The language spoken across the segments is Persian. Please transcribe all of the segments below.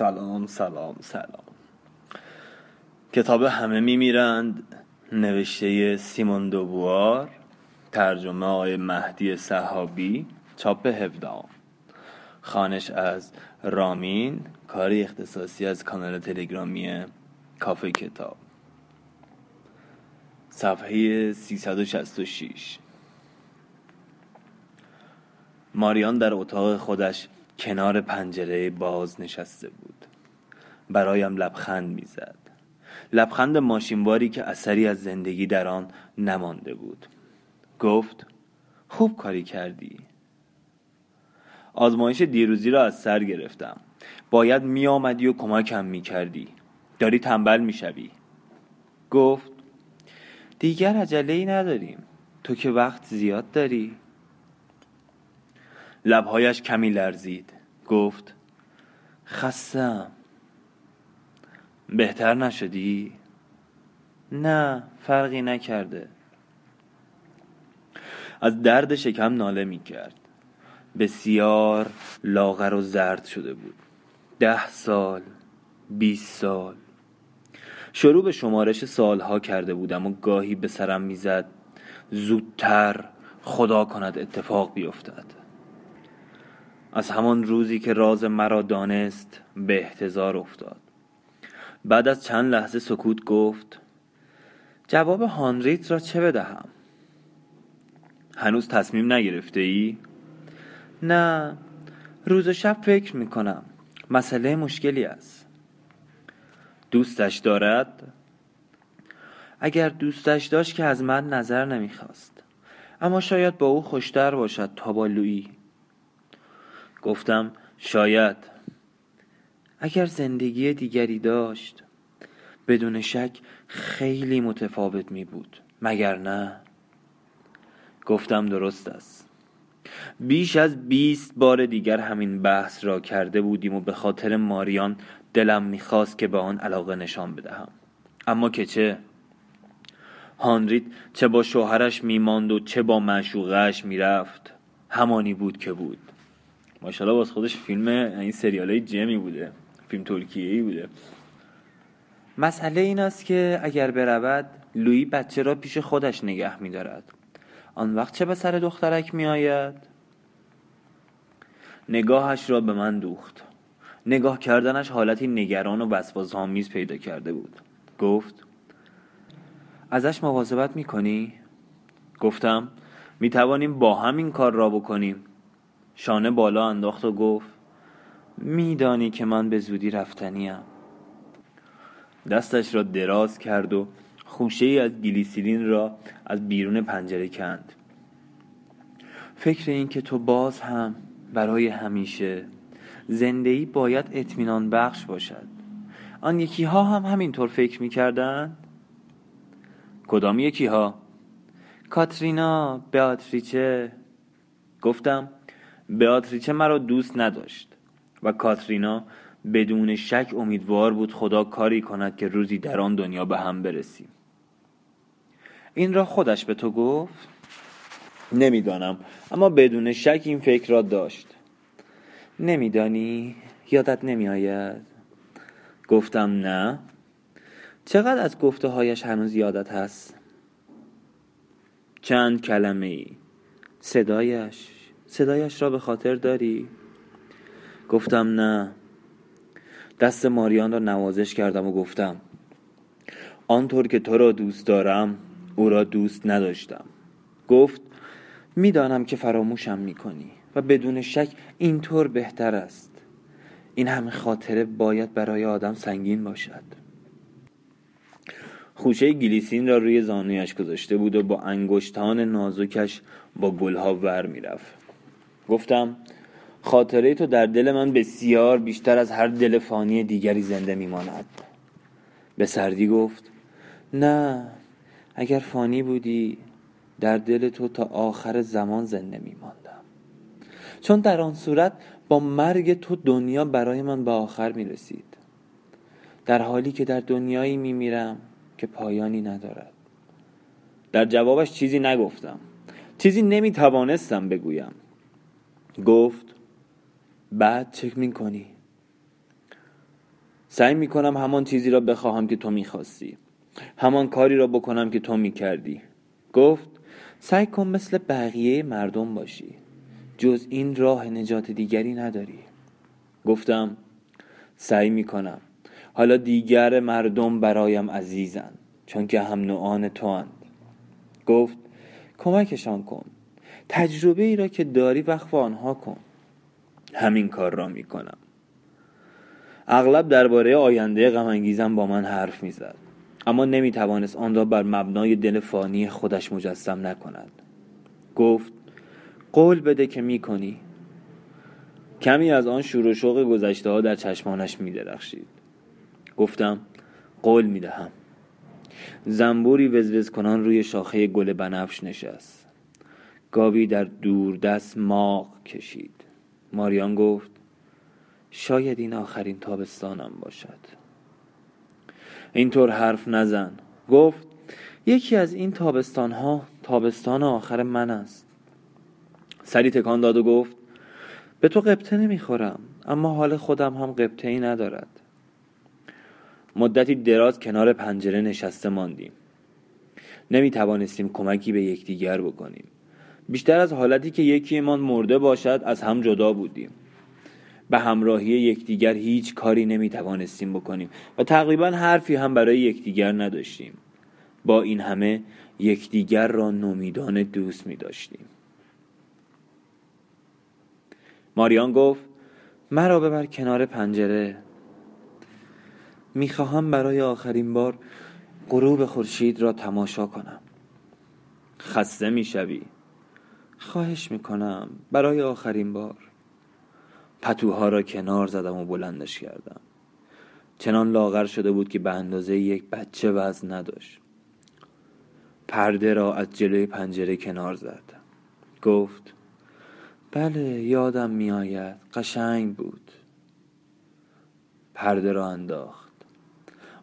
سلام سلام سلام. کتاب همه میمیرند نوشته سیمون دوبوار ترجمه آقای مهدی صحابی چاپ هفدام خانش از رامین کاری اختصاصی از کانال تلگرامی کافه کتاب. صفحه 366 ماریان در اتاق خودش کنار پنجره باز نشسته بود. برایم لبخند می‌زد. لبخند ماشینواری که اثری از زندگی در آن نمانده بود. گفت خوب کاری کردی. آزمایش دیروزی را از سر گرفتم. باید می آمدی و کمکم می کردی داری تنبل می شوی گفت دیگر عجله ای نداریم. تو که وقت زیاد داری. لبهایش کمی لرزید. گفت خستم. بهتر نشدی؟ نه فرقی نکرده. از درد شکم ناله می کرد بسیار لاغر و زرد شده بود. ده سال بیست سال. شروع به شمارش سالها کرده بودم و گاهی به سرم می‌زد زودتر خدا کند اتفاق بیفتد. از همان روزی که راز مرا دانست به احتضار افتاد. بعد از چند لحظه سکوت گفت جواب هانریت را چه بدهم؟ هنوز تصمیم نگرفته ای؟ نه روز و شب فکر می کنم مسئله مشکلی است. دوستش دارد؟ اگر دوستش داشت که از من نظر نمی‌خواست. اما شاید با او خوشتر باشد تا با لویی گفتم شاید. اگر زندگی دیگری داشت بدون شک خیلی متفاوت می بود. مگر نه؟ گفتم درست است. بیش از بیست بار دیگر همین بحث را کرده بودیم و به خاطر ماریان دلم می‌خواست که به آن علاقه نشان بدهم. اما که چه؟ هانریت چه با شوهرش میماند و چه با معشوقهش می‌رفت. همانی بود که بود. ماشاءالله باز خودش فیلم این سریال های جمی بوده. فیلم ترکیه ای بوده. مسئله این است که اگر برود لویی بچه را پیش خودش نگه میدارد. آن وقت چه به سر دخترک می آید؟ نگاهش را به من دوخت. نگاه کردنش حالتی نگران و وسواس پیدا کرده بود. گفت ازش مواظبت می‌کنی؟ گفتم می توانیم با هم این کار را بکنیم. شانه بالا انداخت و گفت میدانی که من به زودی رفتنیم دستش را دراز کرد و خوشه ای از گلیسیرین را از بیرون پنجره کند فکر این که تو باز هم برای همیشه زندگی باید اطمینان بخش باشد آن یکی ها هم همینطور فکر می‌کردن؟ کدام یکی ها؟ کاترینا بیاتریچه گفتم بیاتریچه مرا دوست نداشت و کاترینا بدون شک امیدوار بود خدا کاری کند که روزی در آن دنیا به هم برسیم. این را خودش به تو گفت؟ نمی‌دانم اما بدون شک این فکر را داشت. نمیدانی؟ یادت نمیآید؟ گفتم نه. چقدر از گفته هایش هنوز یادت هست؟ چند کلمه ای صدایش؟ صدایش را به خاطر داری؟ گفتم نه. دست ماریان را نوازش کردم و گفتم آنطور که تو را دوست دارم او را دوست نداشتم. گفت می‌دانم که فراموشم می‌کنی و بدون شک اینطور بهتر است. این همه خاطره باید برای آدم سنگین باشد. خوشه گلیسین را روی زانویش گذاشته بود و با انگشتان نازکش با گلها ور می‌رفت. گفتم خاطره تو در دل من بسیار بیشتر از هر دل فانی دیگری زنده میماند. به سردی گفت نه اگر فانی بودی در دل تو تا آخر زمان زنده میماندم. چون در آن صورت با مرگ تو دنیا برای من به آخر می رسید در حالی که در دنیایی می میرم که پایانی ندارد. در جوابش چیزی نگفتم. چیزی نمی توانستم بگویم. گفت بعد چک می کنی. سعی می‌کنم همان چیزی را بخواهم که تو می‌خواستی همان کاری را بکنم که تو می‌کردی گفت سعی کن مثل بقیه مردم باشی. جز این راه نجات دیگری نداری. گفتم سعی می‌کنم حالا دیگر مردم برایم عزیزند چون که هم نوعان تو اند گفت کمکشان کن. تجربه ای را که داری وقف آنها کن. همین کار را می‌کنم. اغلب درباره آینده غمانگیزم با من حرف می‌زد. اما نمی‌توانست آن را بر مبنای دل فانی خودش مجسم نکند. گفت قول بده که می‌کنی. کمی از آن شور و شوق گذشته ها در چشمانش میدرخشید. گفتم قول می‌دهم. زنبوری وزوز کنان روی شاخه گل بنفش نشست. گاوی در دوردست ماغ کشید. ماریان گفت شاید این آخرین تابستانم باشد. اینطور حرف نزن. گفت یکی از این تابستان ها تابستان آخر من است. سری تکان داد و گفت به تو قبطه نمی‌خورم اما حال خودم هم قبطه ای ندارد. مدتی دراز کنار پنجره نشسته ماندیم. نمی توانستیم کمکی به یکدیگر بکنیم. بیشتر از حالتی که یکیمان مرده باشد از هم جدا بودیم. به همراهی یکدیگر هیچ کاری نمی توانستیم بکنیم و تقریبا حرفی هم برای یکدیگر نداشتیم. با این همه یکدیگر را نومیدان دوست می داشتیم ماریان گفت مرا ببر کنار پنجره. می‌خواهم برای آخرین بار غروب خورشید را تماشا کنم. خسته می‌شوی؟ خواهش می‌کنم. برای آخرین بار. پتوها را کنار زدم و بلندش کردم. چنان لاغر شده بود که به اندازه یک بچه وزن نداشت. پرده را از جلوی پنجره کنار زد. گفت بله یادم میآید. قشنگ بود. پرده را انداخت.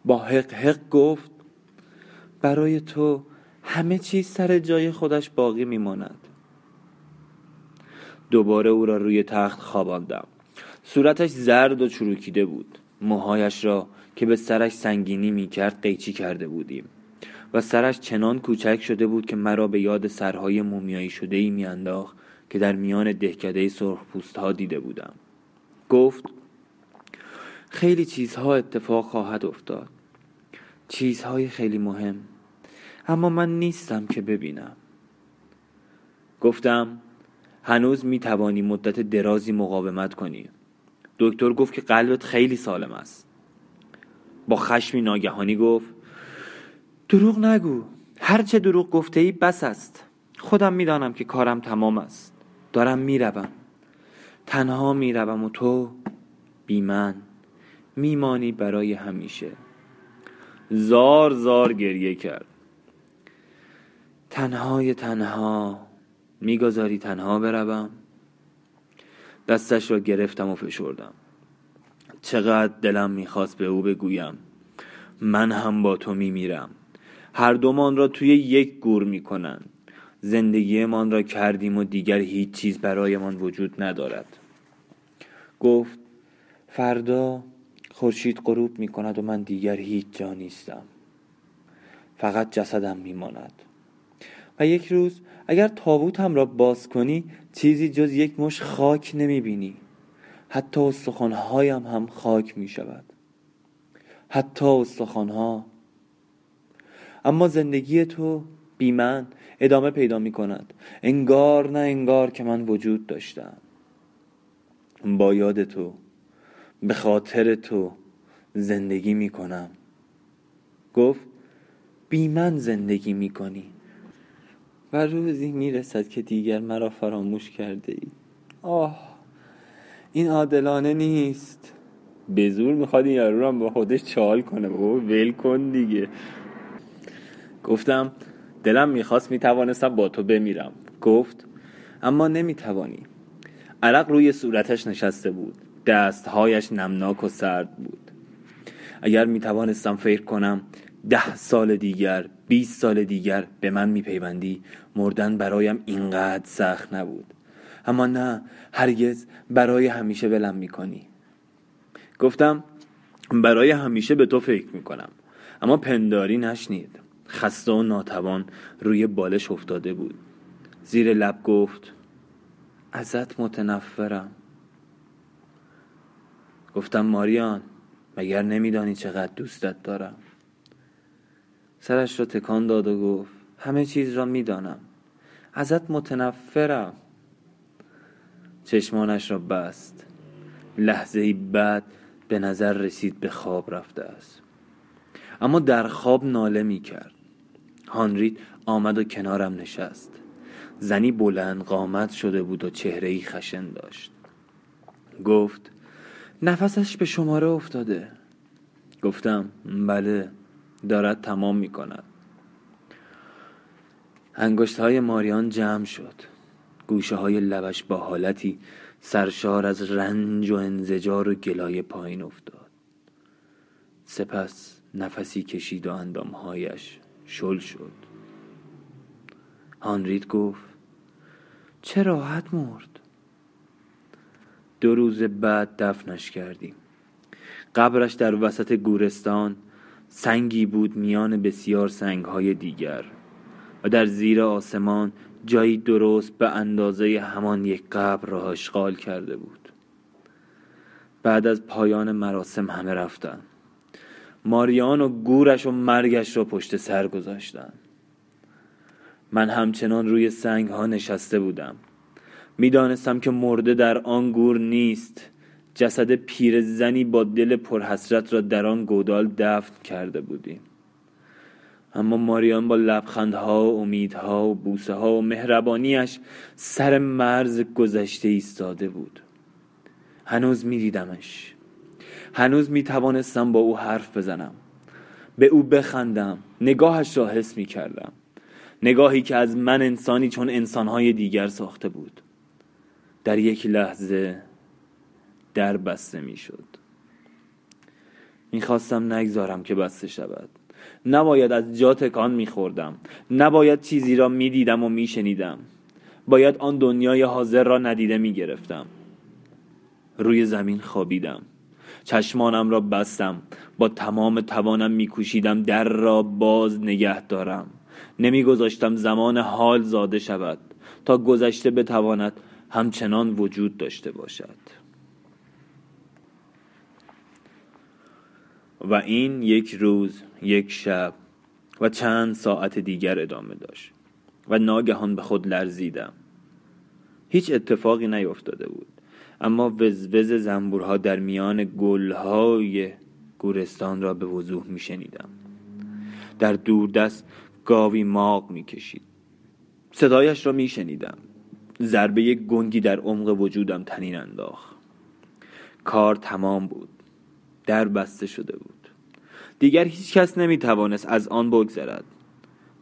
با حق حق گفت برای تو همه چیز سر جای خودش باقی میماند. دوباره او را روی تخت خواباندم. صورتش زرد و چروکیده بود. موهایش را که به سرش سنگینی می‌کرد قیچی کرده بودیم. و سرش چنان کوچک شده بود که مرا به یاد سرهای مومیایی شده ای میانداخت که در میان دهکده سرخ پوست ها دیده بودم. گفت خیلی چیزها اتفاق خواهد افتاد. چیزهای خیلی مهم. اما من نیستم که ببینم. گفتم هنوز می توانی مدت درازی مقاومت کنی. دکتر گفت که قلبت خیلی سالم است. با خشمی ناگهانی گفت دروغ نگو. هرچه دروغ گفته ای بس است. خودم می‌دانم که کارم تمام است. دارم می‌روم. تنها می‌روم و تو بی من. میمانی برای همیشه. زار زار گریه کرد. تنهای تنها می‌گذاری تنها بروم. دستش را گرفتم و فشردم. چقدر دلم می‌خواست به او بگویم. من هم با تو میمیرم. هر دومان را توی یک گور می‌کنند. زندگیمان را کردیم و دیگر هیچ چیز برایمان وجود ندارد. گفت فردا خورشید غروب می کند و من دیگر هیچ جا نیستم. فقط جسدم میماند. و یک روز اگر تابوتم را باز کنی چیزی جز یک مش خاک نمی بینی حتی استخوانهایم هم خاک می شود حتی استخوانها. اما زندگی تو بی من ادامه پیدا می کند انگار نه انگار که من وجود داشتم. با یاد تو به خاطر تو زندگی می کنم گفت بی من زندگی می کنی و روزی می رسد که دیگر مرا فراموش کرده ای آه این عادلانه نیست. به زور می‌خواد این یارو رو با خودش چال کنه. بابا ول کن دیگه. گفتم دلم می‌خواست می‌توانستم با تو بمیرم. گفت اما نمی‌توانی. عرق روی صورتش نشسته بود. دستهایش نمناک و سرد بود. اگر می‌توانستم فکر کنم ده سال دیگر بیست سال دیگر به من میپیوندی. مردن برایم اینقدر سخت نبود. اما نه هرگز برای همیشه ولم می‌کنی. گفتم برای همیشه به تو فکر می‌کنم. اما پنداری نشنید. خسته و ناتوان روی بالش افتاده بود. زیر لب گفت ازت متنفرم. گفتم ماریان مگر نمیدانی چقدر دوستت دارم؟ سرش را تکان داد و گفت همه چیز را می‌دانم. ازت متنفرم. چشمانش را بست. لحظه ای بعد به نظر رسید به خواب رفته است. اما در خواب ناله می کرد هانریت آمد و کنارم نشست. زنی بلند قامت شده بود و چهره ای خشن داشت. گفت نفسش به شماره افتاده. گفتم بله. دارد تمام می کند انگشت های ماریان جمع شد. گوشه های لبش با حالتی سرشار از رنج و انزجار و گلای پایین افتاد. سپس نفسی کشید و اندامهایش شل شد. هانریت گفت چه راحت مرد. دو روز بعد دفنش کردیم. قبرش در وسط گورستان سنگی بود میان بسیار سنگهای دیگر و در زیر آسمان جایی درست به اندازه همان یک قبر را اشغال کرده بود. بعد از پایان مراسم همه رفتن ماریان و گورش و مرگش را پشت سر گذاشتن من همچنان روی سنگ ها نشسته بودم. می‌دانستم که مرده در آن گور نیست. جسد پیر زنی با دل پرحسرت را در آن گودال دفن کرده بودیم اما ماریان با لبخندها و امیدها و بوسه ها و مهربانیش سر مرز گذشته ایستاده بود. هنوز میدیدمش. هنوز می توانستم با او حرف بزنم. به او بخندم. نگاهش را حس می کردم نگاهی که از من انسانی چون انسانهای دیگر ساخته بود. در یک لحظه در بسته می شد می‌خواستم نگذارم که بسته شود. نباید از جا تکان میخوردم. نباید چیزی را می‌دیدم و میشنیدم. باید آن دنیای حاضر را ندیده می‌گرفتم. روی زمین خوابیدم. چشمانم را بستم. با تمام توانم میکوشیدم. در را باز نگه دارم. نمیگذاشتم زمان حال زاده شود. تا گذشته بتواند همچنان وجود داشته باشد. و این یک روز یک شب و چند ساعت دیگر ادامه داشت و ناگهان به خود لرزیدم. هیچ اتفاقی نیفتاده بود اما وزوز زنبورها در میان گلهای گورستان را به وضوح می شنیدم در دوردست گاوی ماغ می کشید صدایش را می شنیدم ضربه گنگی در عمق وجودم تنین انداخت. کار تمام بود. در بسته شده بود. دیگر هیچ کس نمی توانست از آن بگذرد.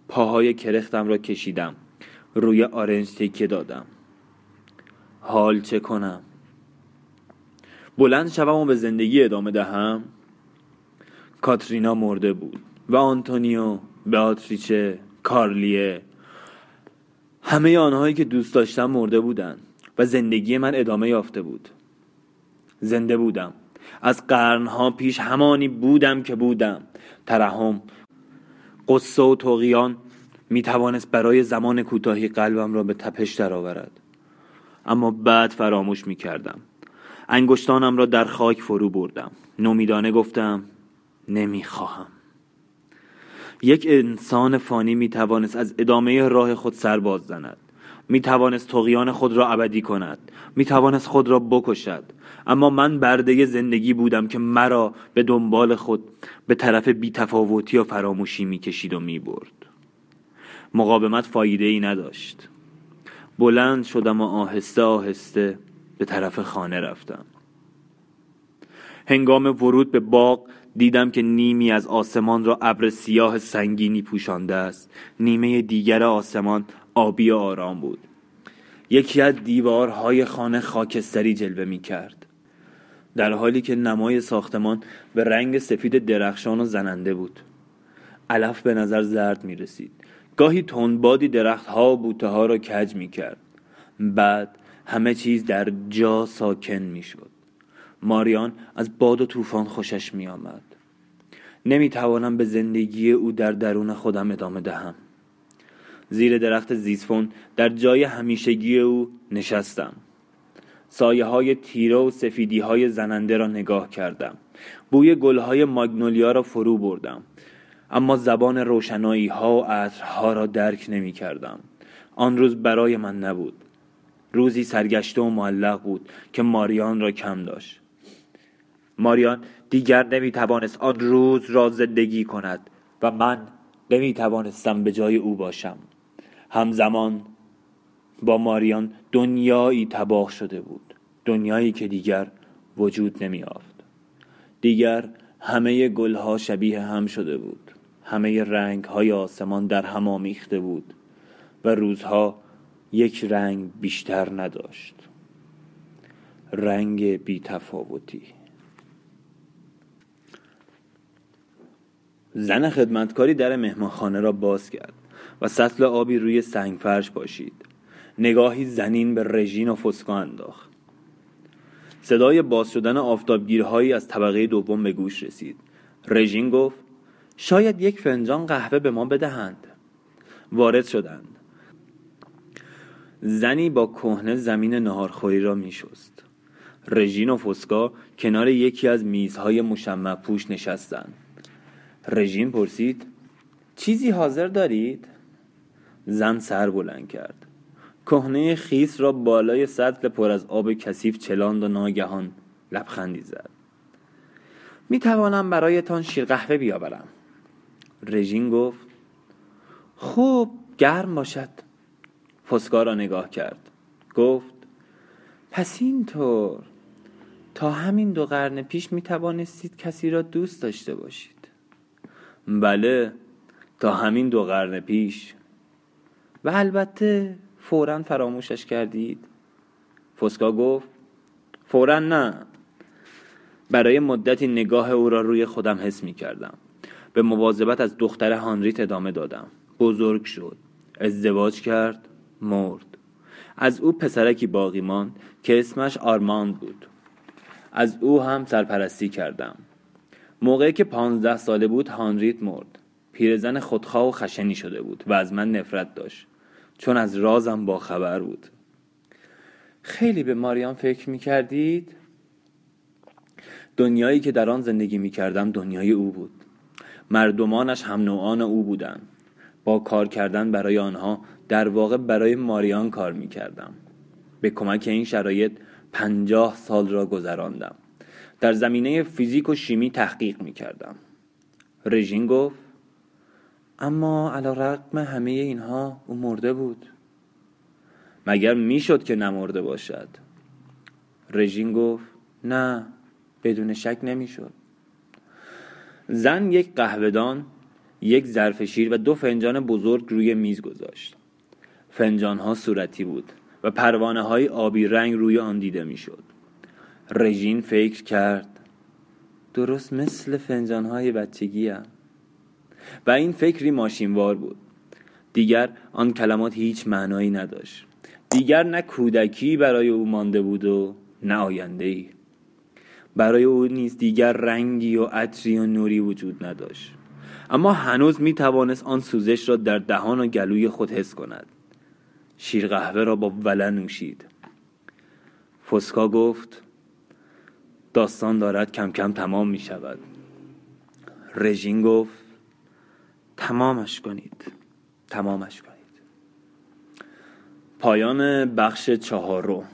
پاهای کرختم را کشیدم. روی آرنج تکیه دادم. حال چه کنم؟ بلند شوم و به زندگی ادامه دهم. کاترینا مرده بود و آنتونیو بیاتریچه کارلیه همه آنهایی که دوست داشتم مرده بودند و زندگی من ادامه یافته بود. زنده بودم. از قرنها پیش همانی بودم که بودم. ترحم قصه و توقیان می توانست برای زمان کوتاهی قلبم را به تپش درآورد. اما بعد فراموش می کردم انگشتانم را در خاک فرو بردم. نومیدانه گفتم نمی خواهم یک انسان فانی می توانست از ادامه راه خود سر باز زند می توانست تقیان خود را ابدی کند می توانست خود را بکشد. اما من برده زندگی بودم که مرا به دنبال خود به طرف بیتفاوتی و فراموشی می کشید و می برد مقاومت فایده ای نداشت. بلند شدم و آهسته آهسته به طرف خانه رفتم. هنگام ورود به باغ دیدم که نیمی از آسمان را ابر سیاه سنگینی پوشانده است. نیمه دیگر آسمان آبی و آرام بود. یکی از دیوارهای خانه خاکستری جلوه می کرد. در حالی که نمای ساختمان به رنگ سفید درخشان و زننده بود. علف به نظر زرد می رسید. گاهی تندبادی درختها و بوته ها را کج می کرد. بعد همه چیز در جا ساکن می شد. ماریان از باد و طوفان خوشش می آمد. نمی توانم به زندگی او در درون خودم ادامه دهم. زیر درخت زیسفون در جای همیشگی او نشستم. سایه های تیره و سفیدی های زننده را نگاه کردم. بوی گل های ماگنولیا را فرو بردم. اما زبان روشنایی ها و عطرها را درک نمی کردم آن روز برای من نبود. روزی سرگشته و معلق بود که ماریان را کم داشت. ماریان دیگر نمی توانست آن روز را زندگی کند و من نمی توانستم به جای او باشم. همزمان با ماریان دنیایی تباه شده بود دنیایی که دیگر وجود نمی آفد دیگر همه گلها شبیه هم شده بود همه رنگ های آسمان در هم آمیخته بود و روزها یک رنگ بیشتر نداشت. رنگ بی تفاوتی زن خدمتکاری در مهمانخانه را باز کرد. و سطل آبی روی سنگ فرش باشید نگاهی زنین به رژین و فسکو انداخت. صدای باز شدن آفتابگیرهایی از طبقه دوم به گوش رسید. رژین گفت شاید یک فنجان قهوه به ما بدهند. وارد شدند. زنی با کهنه زمین نهارخوری را میشست. رژین و فسکا کنار یکی از میزهای مشمع پوش نشستند. رژین پرسید چیزی حاضر دارید؟ زن سر بلند کرد. کهنه خیس را بالای سطل پر از آب کثیف چلاند و ناگهان لبخندی زد. می توانم برایتان شیر قهوه بیاورم. رژین گفت خوب گرم باشد. فسکا را نگاه کرد. گفت پس اینطور تا همین دو قرن پیش می توانستید کسی را دوست داشته باشید. بله تا همین دو قرن پیش. و البته فورا فراموشش کردید. فسکا گفت فورا نه. برای مدتی نگاه او را روی خودم حس می کردم. به مواظبت از دختر هانریت ادامه دادم. بزرگ شد. ازدواج کرد مرد. از او پسرکی باقی ماند که اسمش آرماند بود. از او هم سرپرستی کردم. موقعی که پانزده ساله بود هانریت مرد. پیرزن خودخواه و خشنی شده بود و از من نفرت داشت. چون از رازم با خبر بود. خیلی به ماریان فکر می کردید؟ دنیایی که در آن زندگی می کردم دنیای او بود. مردمانش هم نوعان او بودند. با کار کردن برای آنها در واقع برای ماریان کار می کردم به کمک این شرایط پنجاه سال را گذراندم. در زمینه فیزیک و شیمی تحقیق می کردم رژین گفت اما علا رقم همه اینها او مرده بود. مگر می‌شد که نمرده باشد؟ رژین گفت نه بدون شک نمی‌شد. زن یک قهوهدان یک ظرف شیر و دو فنجان بزرگ روی میز گذاشت. فنجان ها صورتی بود و پروانه های آبی رنگ روی آن دیده می‌شد. رژین فکر کرد درست مثل فنجان های بچگی هم. و این فکری ماشینوار بود. دیگر آن کلمات هیچ معنایی نداشت. دیگر نه کودکی برای او مانده بود و نه آینده ای برای او نیز دیگر رنگی و عطری و نوری وجود نداشت. اما هنوز می توانست آن سوزش را در دهان و گلوی خود حس کند. شیر قهوه را با وله نوشید. فسکا گفت داستان دارد کم کم تمام می شود رژین گفت تمامش کنید. تمامش کنید. پایان بخش چهارم.